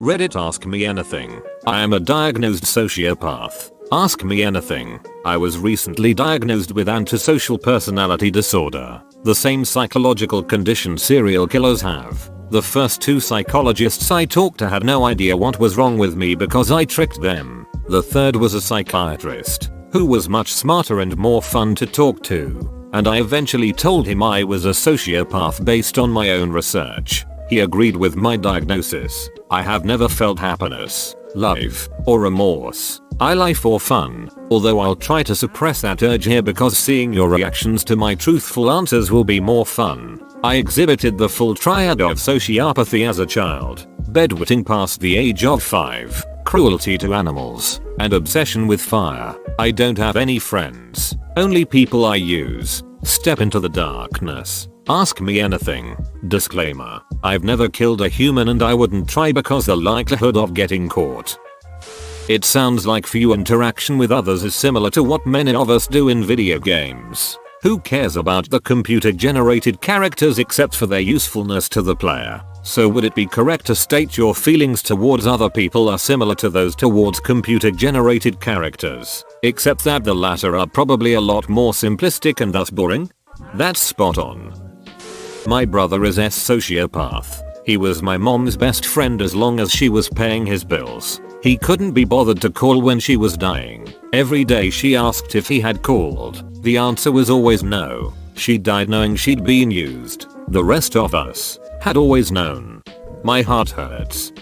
Reddit ask me anything. I am a diagnosed sociopath. Ask me anything. I was recently diagnosed with antisocial personality disorder, the same psychological condition serial killers have. The first two psychologists I talked to had no idea what was wrong with me because I tricked them. The third was a psychiatrist, who was much smarter and more fun to talk to. And I eventually told him I was a sociopath based on my own research. He agreed with my diagnosis. I have never felt happiness, love, or remorse. I lie for fun, although I'll try to suppress that urge here because seeing your reactions to my truthful answers will be more fun. I exhibited the full triad of sociopathy as a child, bedwetting past the age of 5, cruelty to animals, and obsession with fire. I don't have any friends, only people I use. Step into the darkness. Ask me anything. Disclaimer. I've never killed a human and I wouldn't try because the likelihood of getting caught. It sounds like few interaction with others is similar to what many of us do in video games. Who cares about the computer generated characters except for their usefulness to the player? So would it be correct to state your feelings towards other people are similar to those towards computer generated characters, except that the latter are probably a lot more simplistic and thus boring? That's spot on. My brother is a sociopath. He was my mom's best friend as long as she was paying his bills. He couldn't be bothered to call when she was dying. Every day she asked if he had called. The answer was always no. She died knowing she'd been used. The rest of us had always known. My heart hurts.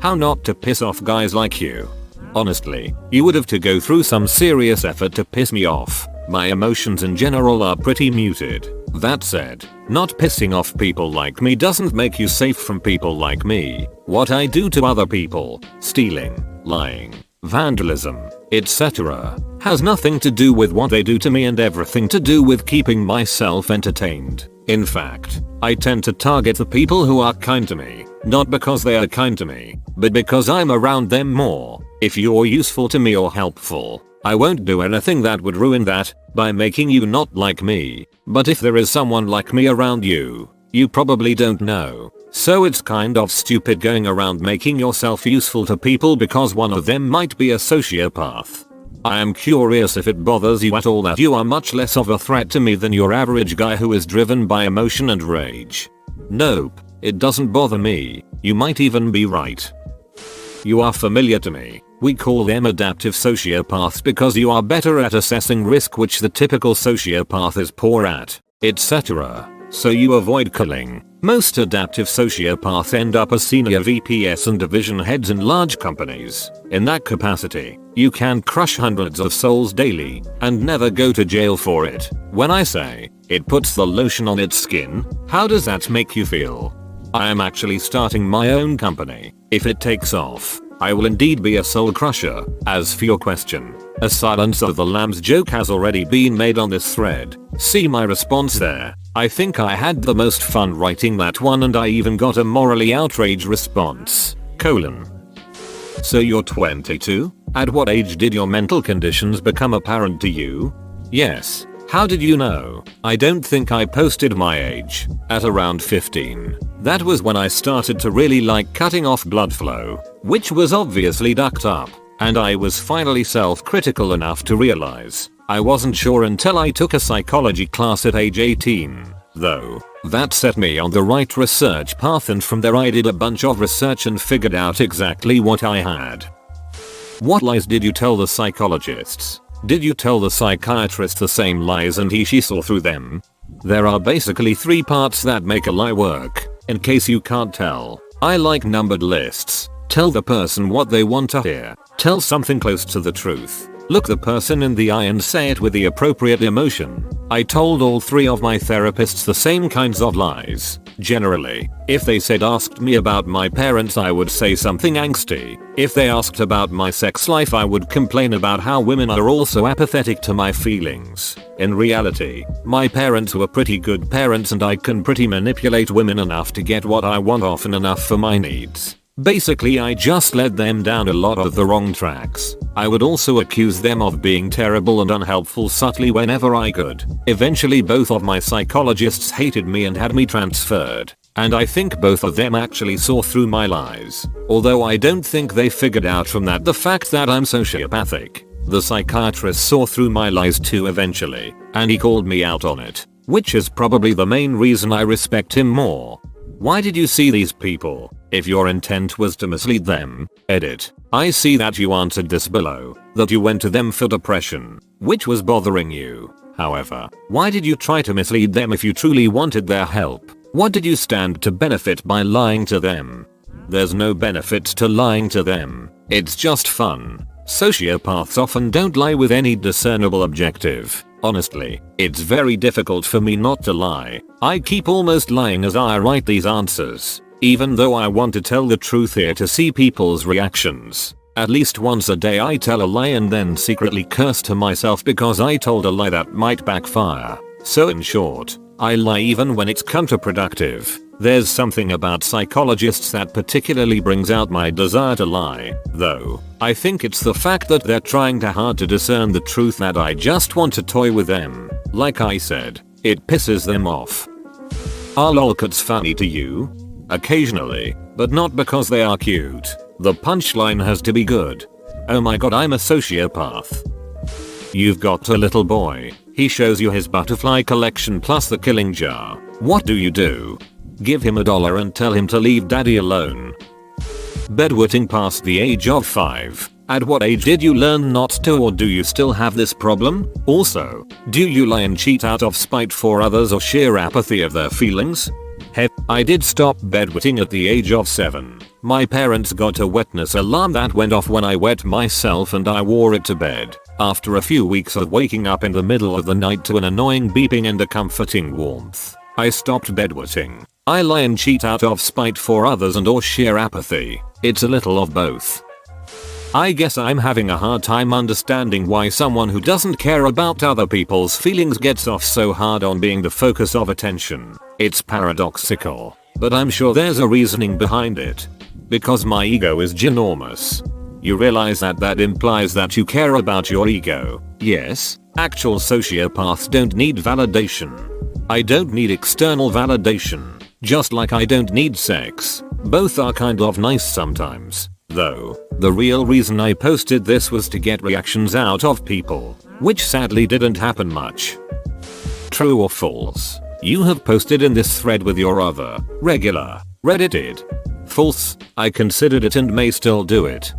How not to piss off guys like you. Honestly, you would have to go through some serious effort to piss me off. My emotions in general are pretty muted. That said, not pissing off people like me doesn't make you safe from people like me. What I do to other people, stealing, lying, vandalism, etc. has nothing to do with what they do to me and everything to do with keeping myself entertained. In fact, I tend to target the people who are kind to me, not because they are kind to me, but because I'm around them more. If you're useful to me or helpful, I won't do anything that would ruin that by making you not like me. But if there is someone like me around you, you probably don't know. So it's kind of stupid going around making yourself useful to people because one of them might be a sociopath. I am curious if it bothers you at all that you are much less of a threat to me than your average guy who is driven by emotion and rage. Nope, it doesn't bother me. You might even be right. You are familiar to me. We call them adaptive sociopaths because you are better at assessing risk which the typical sociopath is poor at, etc. So you avoid killing. Most adaptive sociopaths end up as senior VPs and division heads in large companies. In that capacity, you can crush hundreds of souls daily and never go to jail for it. When I say, it puts the lotion on its skin, how does that make you feel? I am actually starting my own company. If it takes off, I will indeed be a soul crusher. As for your question, a silence of the lambs joke has already been made on this thread. See my response there. I think I had the most fun writing that one and I even got a morally outraged response. Colon. So you're 22? At what age did your mental conditions become apparent to you? Yes. How did you know? I don't think I posted my age. At around 15. That was when I started to really like cutting off blood flow, which was obviously ducked up, and I was finally self-critical enough to realize I wasn't sure until I took a psychology class at age 18, though. That set me on the right research path and from there I did a bunch of research and figured out exactly what I had. What lies did you tell the psychologists? Did you tell the psychiatrist the same lies and he she saw through them? There are basically three parts that make a lie work, in case you can't tell. I like numbered lists. Tell the person what they want to hear. Tell something close to the truth. Look the person in the eye and say it with the appropriate emotion. I told all three of my therapists the same kinds of lies. Generally, if they said asked me about my parents I would say something angsty. If they asked about my sex life I would complain about how women are also apathetic to my feelings. In reality, my parents were pretty good parents and I can pretty manipulate women enough to get what I want often enough for my needs. Basically I just led them down a lot of the wrong tracks. I would also accuse them of being terrible and unhelpful subtly whenever I could. Eventually both of my psychologists hated me and had me transferred. And I think both of them actually saw through my lies. Although I don't think they figured out from that the fact that I'm sociopathic. The psychiatrist saw through my lies too eventually, and he called me out on it. Which is probably the main reason I respect him more. Why did you see these people? If your intent was to mislead them, edit. I see that you answered this below, that you went to them for depression, which was bothering you. However, why did you try to mislead them if you truly wanted their help? What did you stand to benefit by lying to them? There's no benefit to lying to them. It's just fun. Sociopaths often don't lie with any discernible objective. Honestly, it's very difficult for me not to lie. I keep almost lying as I write these answers. Even though I want to tell the truth here to see people's reactions. At least once a day I tell a lie and then secretly curse to myself because I told a lie that might backfire. So in short, I lie even when it's counterproductive. There's something about psychologists that particularly brings out my desire to lie, though. I think it's the fact that they're trying too hard to discern the truth that I just want to toy with them. Like I said, it pisses them off. Are lolcats funny to you? Occasionally, but not because they are cute. The punchline has to be good. Oh my god I'm a sociopath. You've got a little boy. He shows you his butterfly collection plus the killing jar. What do you do? Give him a dollar and tell him to leave daddy alone. Bedwetting past the age of 5. At what age did you learn not to or do you still have this problem? Also, do you lie and cheat out of spite for others or sheer apathy of their feelings? Heck, I did stop bedwetting at the age of 7. My parents got a wetness alarm that went off when I wet myself and I wore it to bed. After a few weeks of waking up in the middle of the night to an annoying beeping and a comforting warmth, I stopped bedwetting. I lie and cheat out of spite for others and or sheer apathy. It's a little of both. I guess I'm having a hard time understanding why someone who doesn't care about other people's feelings gets off so hard on being the focus of attention. It's paradoxical, but I'm sure there's a reasoning behind it. Because my ego is ginormous. You realize that that implies that you care about your ego. Yes, actual sociopaths don't need validation. I don't need external validation. Just like I don't need sex. Both are kind of nice sometimes. Though, the real reason I posted this was to get reactions out of people. Which sadly didn't happen much. True or false? You have posted in this thread with your other, regular, reddited, False, I considered it and may still do it.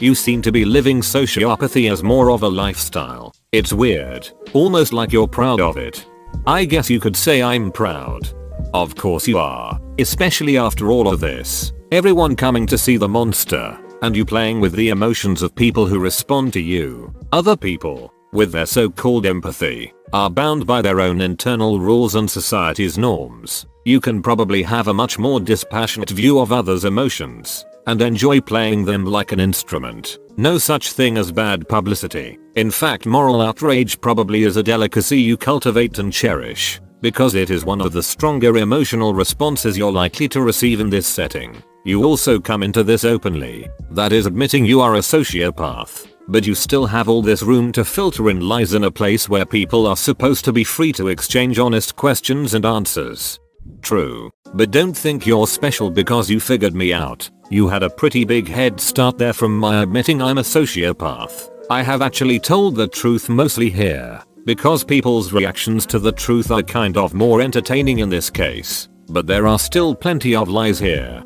You seem to be living sociopathy as more of a lifestyle. It's weird, almost like you're proud of it. I guess you could say I'm proud. Of course you are, especially after all of this. Everyone coming to see the monster, and you playing with the emotions of people who respond to you. Other people, with their so-called empathy, are bound by their own internal rules and society's norms. You can probably have a much more dispassionate view of others' emotions and enjoy playing them like an instrument. No such thing as bad publicity. In fact moral outrage probably is a delicacy you cultivate and cherish because it is one of the stronger emotional responses you're likely to receive in this setting. You also come into this openly, that is admitting you are a sociopath, but you still have all this room to filter in lies in a place where people are supposed to be free to exchange honest questions and answers. True. But don't think you're special because you figured me out. You had a pretty big head start there from my admitting I'm a sociopath. I have actually told the truth mostly here. Because people's reactions to the truth are kind of more entertaining in this case. But there are still plenty of lies here.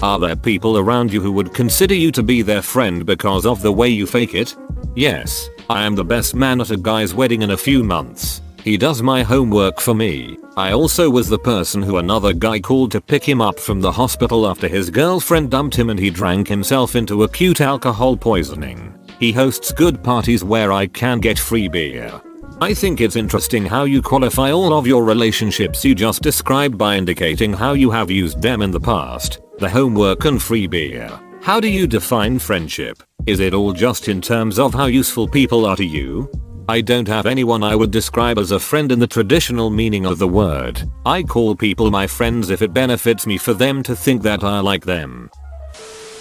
Are there people around you who would consider you to be their friend because of the way you fake it? Yes, I am the best man at a guy's wedding in a few months. He does my homework for me. I also was the person who another guy called to pick him up from the hospital after his girlfriend dumped him and he drank himself into acute alcohol poisoning. He hosts good parties where I can get free beer. I think it's interesting how you qualify all of your relationships you just described by indicating how you have used them in the past, the homework and free beer. How do you define friendship? Is it all just in terms of how useful people are to you? I don't have anyone I would describe as a friend in the traditional meaning of the word. I call people my friends if it benefits me for them to think that I like them.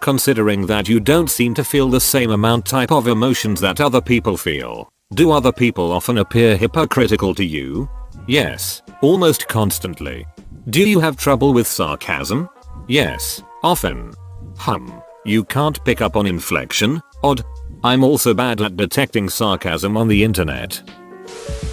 Considering that you don't seem to feel the same amount type of emotions that other people feel, do other people often appear hypocritical to you? Yes, almost constantly. Do you have trouble with sarcasm? Yes, often. Hum. You can't pick up on inflection? Odd. I'm also bad at detecting sarcasm on the internet.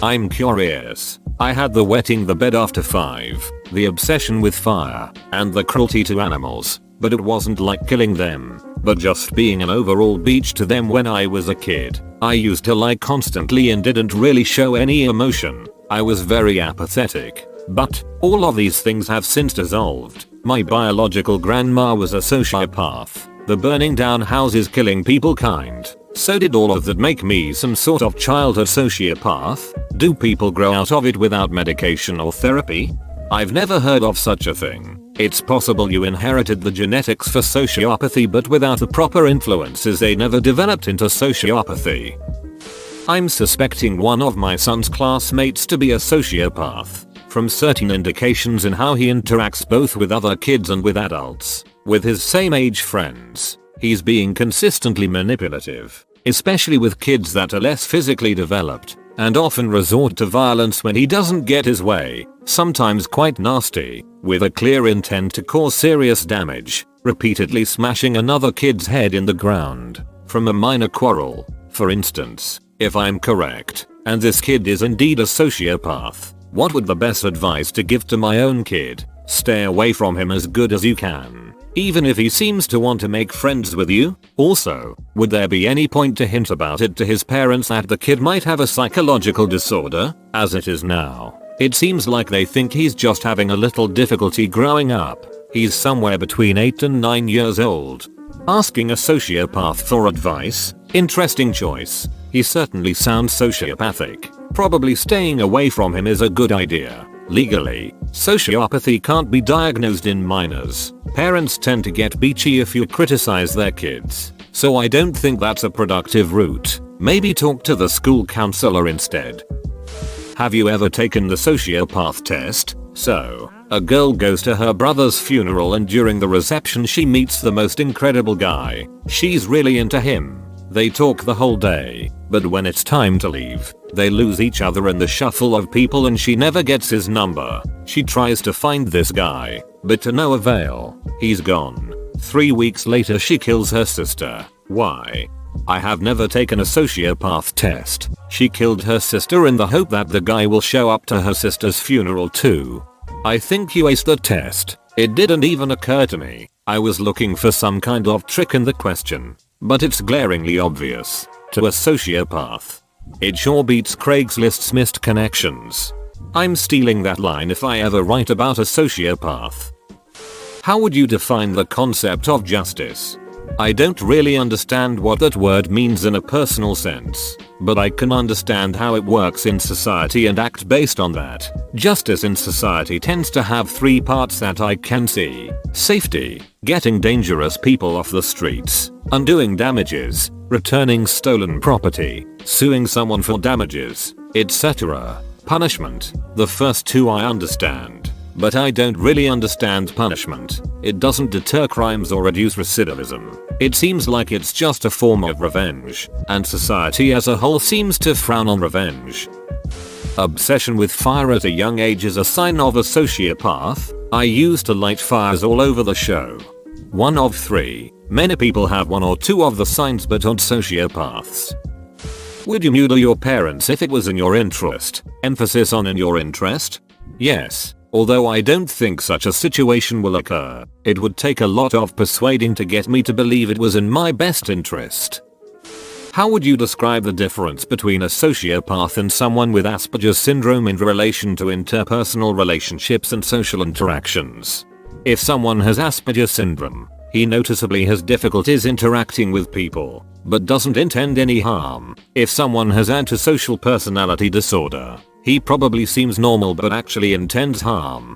I'm curious. I had the wetting the bed after 5, the obsession with fire, and the cruelty to animals, but it wasn't like killing them, but just being an overall beach to them when I was a kid. I used to lie constantly and didn't really show any emotion. I was very apathetic. But, all of these things have since dissolved. My biological grandma was a sociopath. The burning down houses killing people kind. So did all of that make me some sort of childhood sociopath? Do people grow out of it without medication or therapy? I've never heard of such a thing. It's possible you inherited the genetics for sociopathy but without the proper influences they never developed into sociopathy. I'm suspecting one of my son's classmates to be a sociopath from certain indications in how he interacts both with other kids and with adults. With his same age friends, he's being consistently manipulative, especially with kids that are less physically developed, and often resort to violence when he doesn't get his way, sometimes quite nasty, with a clear intent to cause serious damage, repeatedly smashing another kid's head in the ground, from a minor quarrel, for instance. If I'm correct, and this kid is indeed a sociopath, what would the best advice to give to my own kid? Stay away from him as good as you can. Even if he seems to want to make friends with you? Also, would there be any point to hint about it to his parents that the kid might have a psychological disorder, as it is now? It seems like they think he's just having a little difficulty growing up. He's somewhere between 8 and 9 years old. Asking a sociopath for advice? Interesting choice. He certainly sounds sociopathic. Probably staying away from him is a good idea. Legally, sociopathy can't be diagnosed in minors. Parents tend to get beachy if you criticize their kids. So I don't think that's a productive route. Maybe talk to the school counselor instead. Have you ever taken the sociopath test? So, a girl goes to her brother's funeral and during the reception she meets the most incredible guy. She's really into him. They talk the whole day, but when it's time to leave, they lose each other in the shuffle of people and she never gets his number. She tries to find this guy, but to no avail. He's gone. Three weeks later she kills her sister. Why? I have never taken a sociopath test. She killed her sister in the hope that the guy will show up to her sister's funeral too. I think you aced the test. It didn't even occur to me. I was looking for some kind of trick in the question. But it's glaringly obvious. To a sociopath. It sure beats Craigslist's missed connections. I'm stealing that line if I ever write about a sociopath. How would you define the concept of justice? I don't really understand what that word means in a personal sense, but I can understand how it works in society and act based on that. Justice in society tends to have three parts that I can see. Safety, getting dangerous people off the streets, undoing damages, returning stolen property, suing someone for damages, etc. Punishment. The first two I understand. But I don't really understand punishment. It doesn't deter crimes or reduce recidivism. It seems like it's just a form of revenge, and society as a whole seems to frown on revenge. Obsession with fire at a young age is a sign of a sociopath. I used to light fires all over the show. One of three. Many people have one or two of the signs but aren't sociopaths. Would you murder your parents if it was in your interest? Emphasis on in your interest? Yes. Although I don't think such a situation will occur, it would take a lot of persuading to get me to believe it was in my best interest. How would you describe the difference between a sociopath and someone with Asperger's syndrome in relation to interpersonal relationships and social interactions? If someone has Asperger's syndrome, he noticeably has difficulties interacting with people, but doesn't intend any harm. If someone has antisocial personality disorder, he probably seems normal but actually intends harm.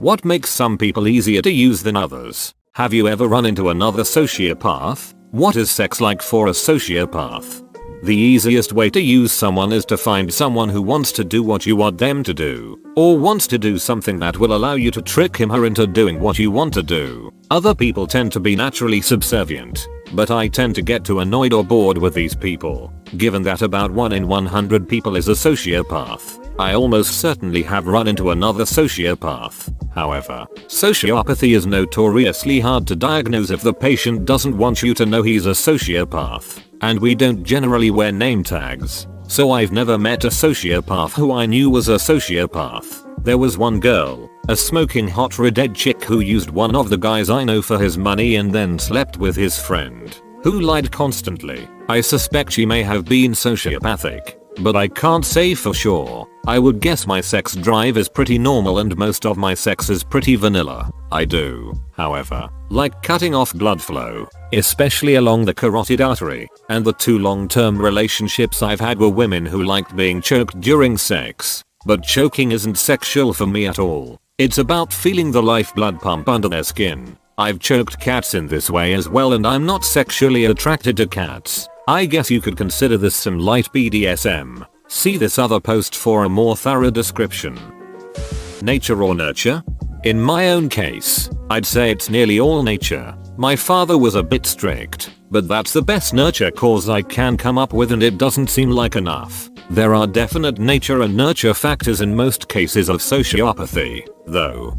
What makes some people easier to use than others? Have you ever run into another sociopath? What is sex like for a sociopath? The easiest way to use someone is to find someone who wants to do what you want them to do, or wants to do something that will allow you to trick him her into doing what you want to do. Other people tend to be naturally subservient, but I tend to get too annoyed or bored with these people. Given that about 1 in 100 people is a sociopath, I almost certainly have run into another sociopath. However, sociopathy is notoriously hard to diagnose if the patient doesn't want you to know he's a sociopath, and we don't generally wear name tags. So I've never met a sociopath who I knew was a sociopath. There was one girl, a smoking hot redhead chick who used one of the guys I know for his money and then slept with his friend, who lied constantly. I suspect she may have been sociopathic, but I can't say for sure. I would guess my sex drive is pretty normal and most of my sex is pretty vanilla. I do, however, like cutting off blood flow, especially along the carotid artery, and the two long-term relationships I've had were women who liked being choked during sex. But choking isn't sexual for me at all. It's about feeling the lifeblood pump under their skin. I've choked cats in this way as well and I'm not sexually attracted to cats. I guess you could consider this some light BDSM. See this other post for a more thorough description. Nature or nurture? In my own case, I'd say it's nearly all nature. My father was a bit strict, but that's the best nurture cause I can come up with and it doesn't seem like enough. There are definite nature and nurture factors in most cases of sociopathy, though.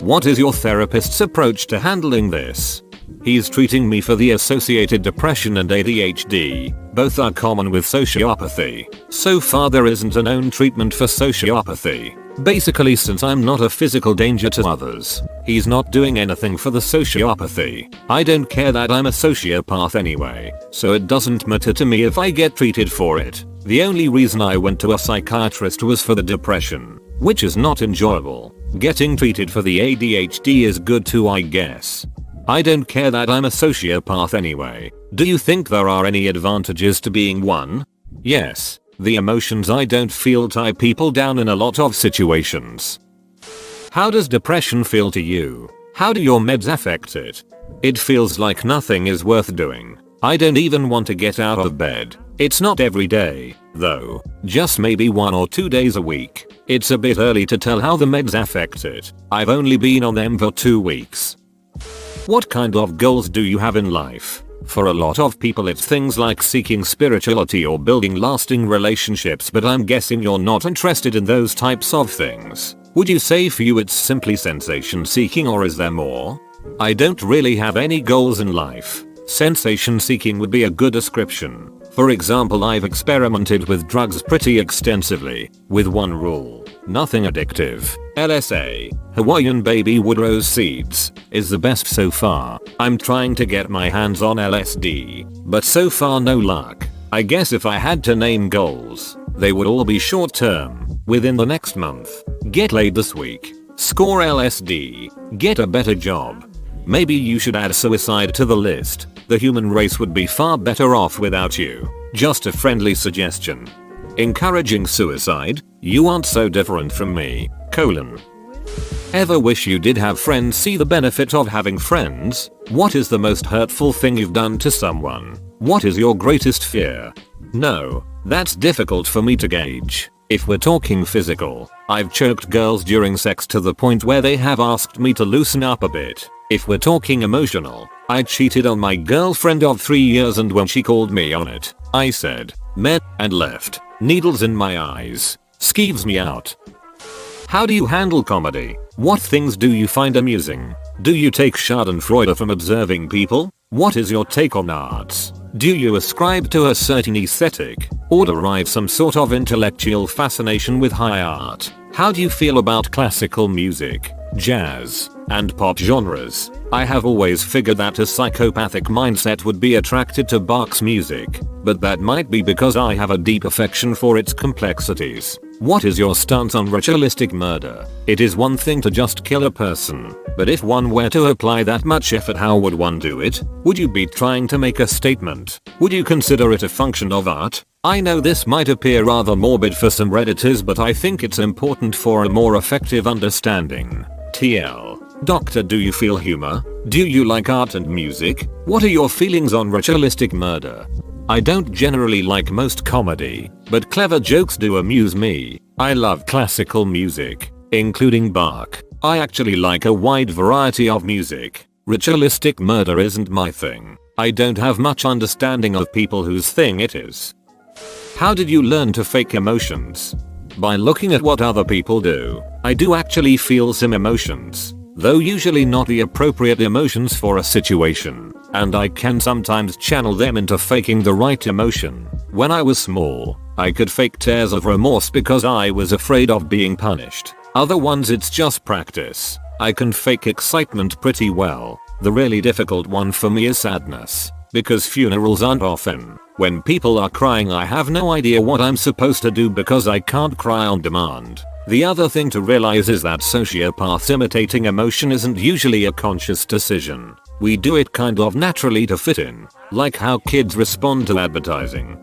What is your therapist's approach to handling this? He's treating me for the associated depression and ADHD. Both are common with sociopathy. So far there isn't a known treatment for sociopathy. Basically since I'm not a physical danger to others, he's not doing anything for the sociopathy. I don't care that I'm a sociopath anyway, so it doesn't matter to me if I get treated for it. The only reason I went to a psychiatrist was for the depression, which is not enjoyable. Getting treated for the ADHD is good too I guess. I don't care that I'm a sociopath anyway. Do you think there are any advantages to being one? Yes. The emotions I don't feel tie people down in a lot of situations. How does depression feel to you? How do your meds affect it? It feels like nothing is worth doing. I don't even want to get out of bed. It's not every day, though. Just maybe one or two days a week. It's a bit early to tell how the meds affect it. I've only been on them for two weeks. What kind of goals do you have in life? For a lot of people it's things like seeking spirituality or building lasting relationships but I'm guessing you're not interested in those types of things. Would you say for you it's simply sensation seeking or is there more? I don't really have any goals in life. Sensation seeking would be a good description. For example I've experimented with drugs pretty extensively, with one rule. Nothing addictive. LSA, Hawaiian baby wood rose seeds, is the best so far. I'm trying to get my hands on LSD, but so far no luck. I guess if I had to name goals, they would all be short term, within the next month. Get laid this week. Score LSD. Get a better job. Maybe you should add suicide to the list. The human race would be far better off without you. Just a friendly suggestion. Encouraging suicide? You aren't so different from me. Colon. Ever wish you did have friends see the benefit of having friends? What is the most hurtful thing you've done to someone? What is your greatest fear? No, that's difficult for me to gauge. If we're talking physical, I've choked girls during sex to the point where they have asked me to loosen up a bit. If we're talking emotional, I cheated on my girlfriend of 3 years and when she called me on it, I said, met, and left. Needles in my eyes. Skeeves me out. How do you handle comedy? What things do you find amusing? Do you take schadenfreude from observing people? What is your take on arts? Do you ascribe to a certain aesthetic, or derive some sort of intellectual fascination with high art? How do you feel about classical music, jazz, and pop genres? I have always figured that a psychopathic mindset would be attracted to Bach's music, but that might be because I have a deep affection for its complexities. What is your stance on ritualistic murder? It is one thing to just kill a person, but if one were to apply that much effort how would one do it? Would you be trying to make a statement? Would you consider it a function of art? I know this might appear rather morbid for some redditors but I think it's important for a more effective understanding. TL. Doctor do you feel humor? Do you like art and music? What are your feelings on ritualistic murder? I don't generally like most comedy, but clever jokes do amuse me. I love classical music, including Bach. I actually like a wide variety of music. Ritualistic murder isn't my thing. I don't have much understanding of people whose thing it is. How did you learn to fake emotions? By looking at what other people do. I do actually feel some emotions, though usually not the appropriate emotions for a situation, and I can sometimes channel them into faking the right emotion. When I was small, I could fake tears of remorse because I was afraid of being punished. Other ones it's just practice. I can fake excitement pretty well. The really difficult one for me is sadness. Because funerals aren't often. When people are crying I have no idea what I'm supposed to do because I can't cry on demand. The other thing to realize is that sociopaths imitating emotion isn't usually a conscious decision. We do it kind of naturally to fit in, like how kids respond to advertising.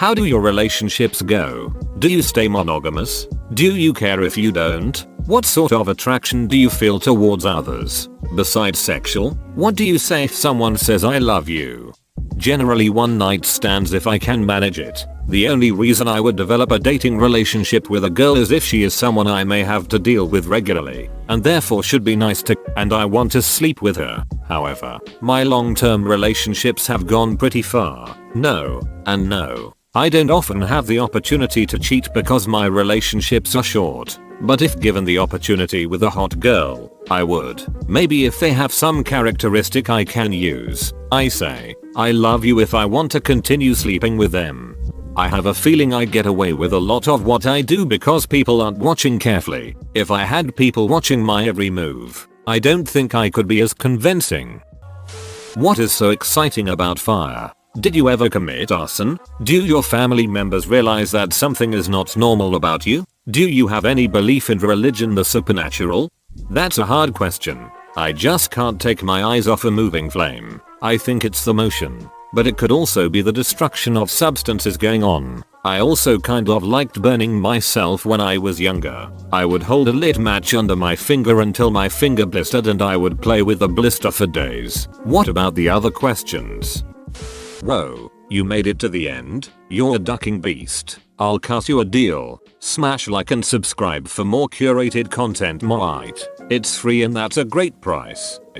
How do your relationships go? Do you stay monogamous? Do you care if you don't? What sort of attraction do you feel towards others? Besides sexual, what do you say if someone says I love you? Generally one night stands if I can manage it. The only reason I would develop a dating relationship with a girl is if she is someone I may have to deal with regularly, and therefore should be nice to and I want to sleep with her. However, my long term relationships have gone pretty far. No, and no. I don't often have the opportunity to cheat because my relationships are short. But if given the opportunity with a hot girl, I would. Maybe if they have some characteristic I can use. I say, I love you if I want to continue sleeping with them. I have a feeling I get away with a lot of what I do because people aren't watching carefully. If I had people watching my every move, I don't think I could be as convincing. What is so exciting about fire? Did you ever commit arson? Do your family members realize that something is not normal about you? Do you have any belief in religion the supernatural? That's a hard question. I just can't take my eyes off a moving flame. I think it's the motion. But it could also be the destruction of substances going on. I also kind of liked burning myself when I was younger. I would hold a lit match under my finger until my finger blistered and I would play with the blister for days. What about the other questions? Whoa, you made it to the end? You're a ducking beast. I'll cut you a deal. Smash like and subscribe for more curated content Moite. It's free and that's a great price.